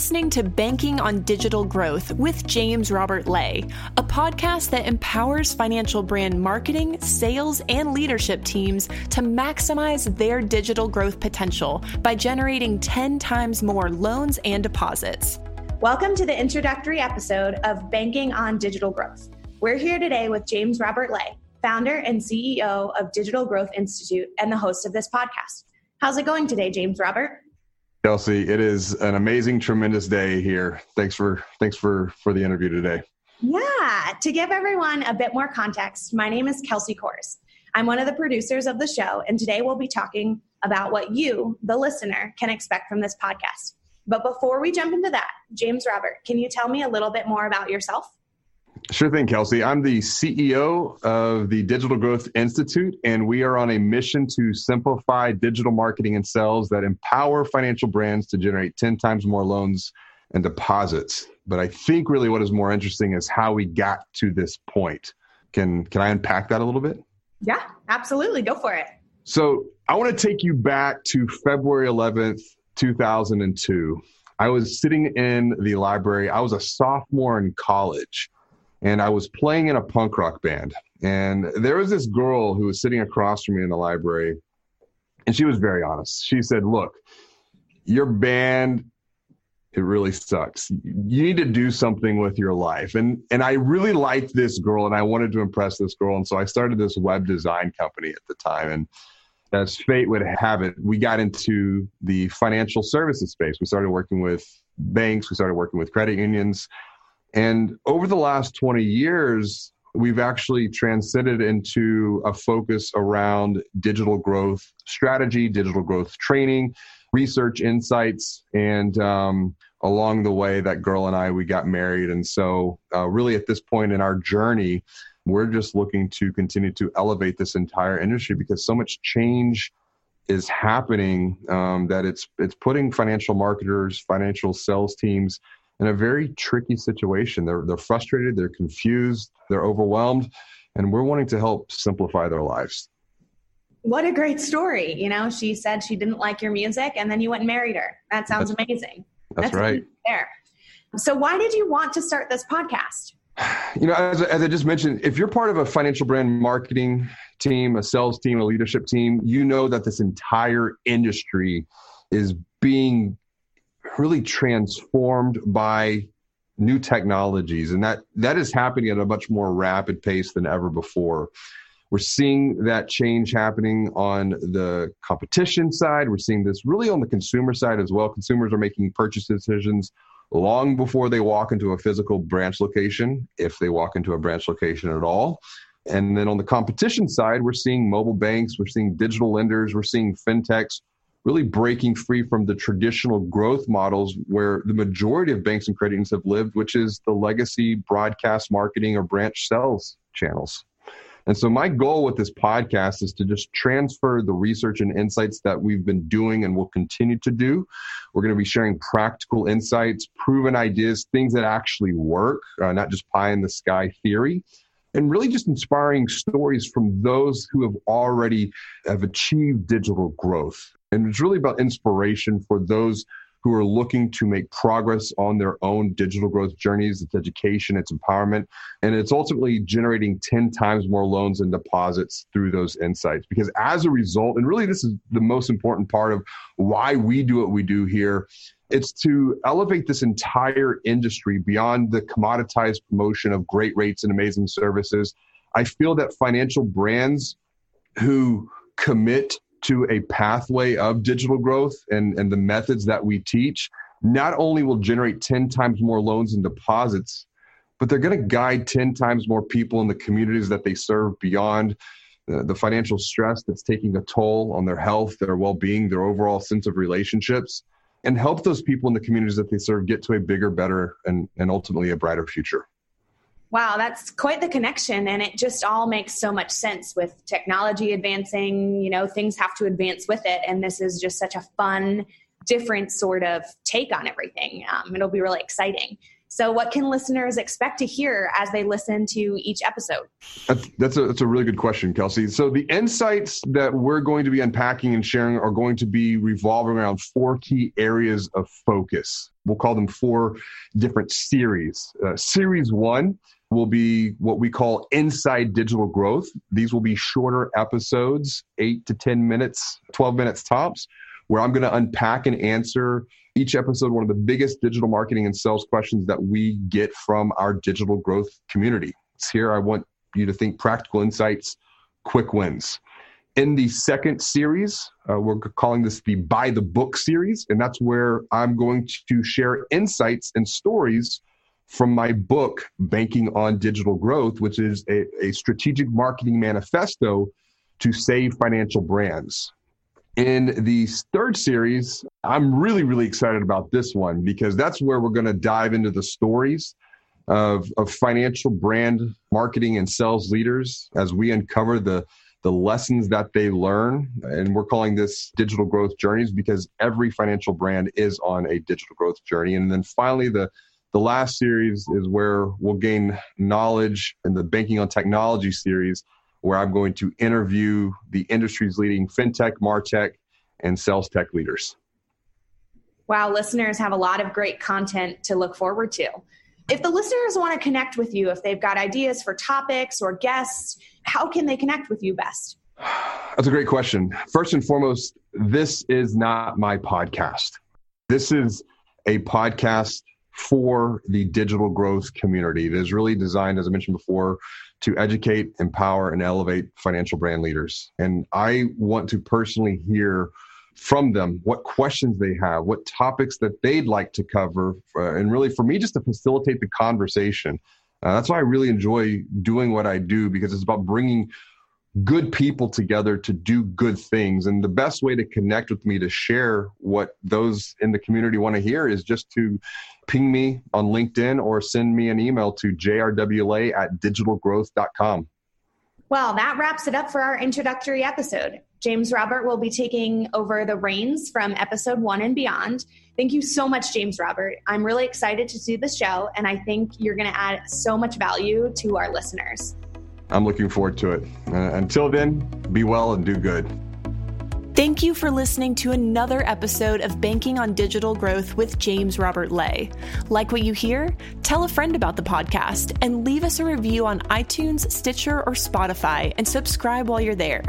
listening to Banking on Digital Growth with James Robert Lay, a podcast that empowers financial brand marketing, sales, and leadership teams to maximize their digital growth potential by generating 10 times more loans and deposits. Welcome to the introductory episode of Banking on Digital Growth. We're here today with James Robert Lay, founder and CEO of Digital Growth Institute and the host of this podcast. How's it going today, James Robert? Kelsey, it is an amazing, tremendous day here. Thanks for thanks for for the interview today. Yeah, to give everyone a bit more context, my name is Kelsey Kors. I'm one of the producers of the show, and today we'll be talking about what you, the listener, can expect from this podcast. But before we jump into that, James Robert, can you tell me a little bit more about yourself? Sure thing, Kelsey. I'm the CEO of the Digital Growth Institute, and we are on a mission to simplify digital marketing and sales that empower financial brands to generate 10 times more loans and deposits. But I think really what is more interesting is how we got to this point. Can can I unpack that a little bit? Yeah, absolutely. Go for it. So I want to take you back to February 11th, 2002. I was sitting in the library. I was a sophomore in college and I was playing in a punk rock band. And there was this girl who was sitting across from me in the library, and she was very honest. She said, Look, your band it really sucks. You need to do something with your life. And and I really liked this girl and I wanted to impress this girl. And so I started this web design company at the time. And as fate would have it, we got into the financial services space. We started working with banks, we started working with credit unions, and over the last 20 years, we've actually transcended into a focus around digital growth strategy, digital growth training, research insights, and um, along the way, that girl and I we got married, and so uh, really at this point in our journey, we're just looking to continue to elevate this entire industry because so much change is happening um, that it's it's putting financial marketers, financial sales teams in a very tricky situation. They're they're frustrated, they're confused, they're overwhelmed, and we're wanting to help simplify their lives. What a great story. You know, she said she didn't like your music and then you went and married her. That sounds that's, amazing. That's, that's right. There. So why did you want to start this podcast? You know, as, as I just mentioned, if you're part of a financial brand marketing team, a sales team, a leadership team, you know that this entire industry is being really transformed by new technologies. And that that is happening at a much more rapid pace than ever before. We're seeing that change happening on the competition side. We're seeing this really on the consumer side as well. Consumers are making purchase decisions long before they walk into a physical branch location if they walk into a branch location at all. And then on the competition side we're seeing mobile banks we're seeing digital lenders we're seeing fintechs really breaking free from the traditional growth models where the majority of banks and credit unions have lived, which is the legacy broadcast marketing or branch sales channels. And so, my goal with this podcast is to just transfer the research and insights that we've been doing and will continue to do. We're going to be sharing practical insights, proven ideas, things that actually work, uh, not just pie in the sky theory and really just inspiring stories from those who have already have achieved digital growth and it's really about inspiration for those who are looking to make progress on their own digital growth journeys. It's education, it's empowerment, and it's ultimately generating 10 times more loans and deposits through those insights. Because as a result, and really this is the most important part of why we do what we do here, it's to elevate this entire industry beyond the commoditized promotion of great rates and amazing services. I feel that financial brands who commit to a pathway of digital growth and, and the methods that we teach, not only will generate 10 times more loans and deposits, but they're going to guide 10 times more people in the communities that they serve beyond the, the financial stress that's taking a toll on their health, their well being, their overall sense of relationships, and help those people in the communities that they serve get to a bigger, better, and, and ultimately a brighter future. Wow, that's quite the connection. And it just all makes so much sense with technology advancing. You know, things have to advance with it. And this is just such a fun, different sort of take on everything. Um, it'll be really exciting. So, what can listeners expect to hear as they listen to each episode? That's, a, that's a really good question, Kelsey. So, the insights that we're going to be unpacking and sharing are going to be revolving around four key areas of focus. We'll call them four different series. Uh, series one will be what we call Inside Digital Growth. These will be shorter episodes, eight to 10 minutes, 12 minutes tops, where I'm going to unpack and answer each episode one of the biggest digital marketing and sales questions that we get from our digital growth community. It's here I want you to think practical insights, quick wins. In the second series, uh, we're calling this the Buy the Book series, and that's where I'm going to share insights and stories from my book, Banking on Digital Growth, which is a, a strategic marketing manifesto to save financial brands. In the third series, I'm really, really excited about this one because that's where we're going to dive into the stories of, of financial brand marketing and sales leaders as we uncover the the lessons that they learn. And we're calling this digital growth journeys because every financial brand is on a digital growth journey. And then finally, the the last series is where we'll gain knowledge in the Banking on Technology series, where I'm going to interview the industry's leading fintech, martech, and sales tech leaders. Wow, listeners have a lot of great content to look forward to. If the listeners want to connect with you, if they've got ideas for topics or guests, how can they connect with you best? That's a great question. First and foremost, this is not my podcast. This is a podcast for the digital growth community. It is really designed, as I mentioned before, to educate, empower, and elevate financial brand leaders. And I want to personally hear from them what questions they have, what topics that they'd like to cover, uh, and really for me, just to facilitate the conversation. Uh, that's why I really enjoy doing what I do because it's about bringing good people together to do good things. And the best way to connect with me to share what those in the community want to hear is just to ping me on LinkedIn or send me an email to jrwla at digitalgrowth.com. Well, that wraps it up for our introductory episode. James Robert will be taking over the reins from episode one and beyond. Thank you so much, James Robert. I'm really excited to do the show, and I think you're going to add so much value to our listeners. I'm looking forward to it. Uh, until then, be well and do good. Thank you for listening to another episode of Banking on Digital Growth with James Robert Lay. Like what you hear? Tell a friend about the podcast and leave us a review on iTunes, Stitcher, or Spotify and subscribe while you're there.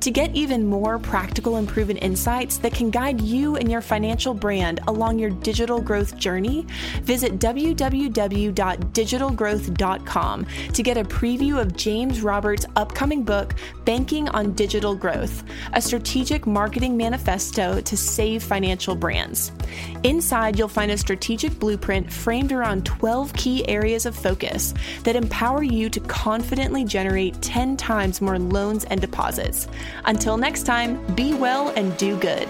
To get even more practical and proven insights that can guide you and your financial brand along your digital growth journey, visit www.digitalgrowth.com to get a preview of James Roberts' upcoming book, Banking on Digital Growth, a strategic marketing manifesto to save financial brands. Inside, you'll find a strategic blueprint framed around 12 key areas of focus that empower you to confidently generate 10 times more loans and deposits. Until next time, be well and do good.